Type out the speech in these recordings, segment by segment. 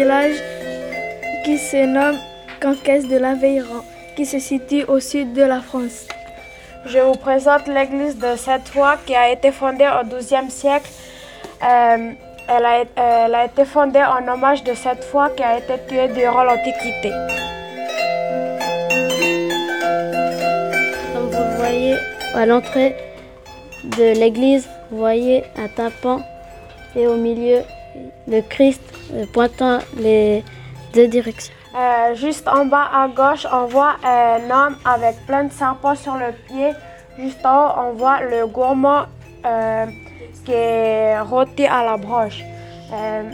village qui se nomme Cancaisse de l'Aveyron, qui se situe au sud de la France. Je vous présente l'église de cette foi qui a été fondée au XIIe siècle. Euh, elle, a, elle, a, été fondée en hommage de cette foi qui a été tuée durant l'Antiquité. Comme vous le voyez à l'entrée de l'église, vous voyez un tapant et au milieu le Christ pointant les deux directions. Euh, juste en bas à gauche, on voit un homme avec plein de serpents sur le pied. Juste en haut, on voit le gourmand euh, qui est rôti à la broche. Euh,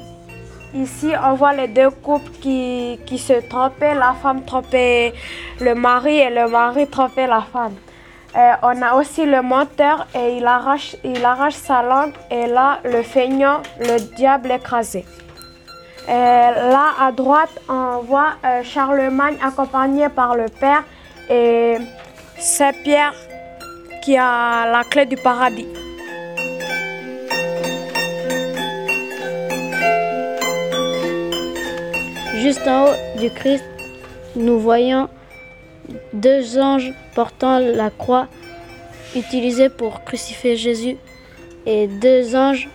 ici, on voit les deux couples qui, qui se trompaient. La femme trompait le mari et le mari trompait la femme. Euh, on a aussi le menteur et il arrache, il arrache sa langue et là, le feignant, le diable écrasé. Euh, là, à droite, on voit euh, Charlemagne accompagné par le Père et Saint-Pierre qui a la clé du paradis. Juste en haut du Christ, nous voyons deux anges portant la croix utilisée pour crucifier Jésus et deux anges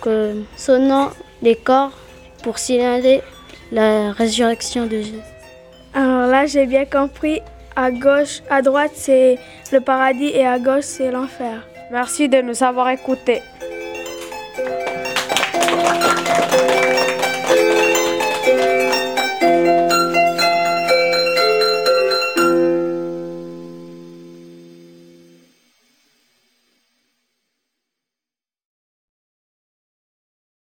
que, sonnant les corps pour signaler la résurrection de Jésus. Alors là, j'ai bien compris. À gauche, à droite, c'est le paradis et à gauche, c'est l'enfer. Merci de nous avoir écoutés.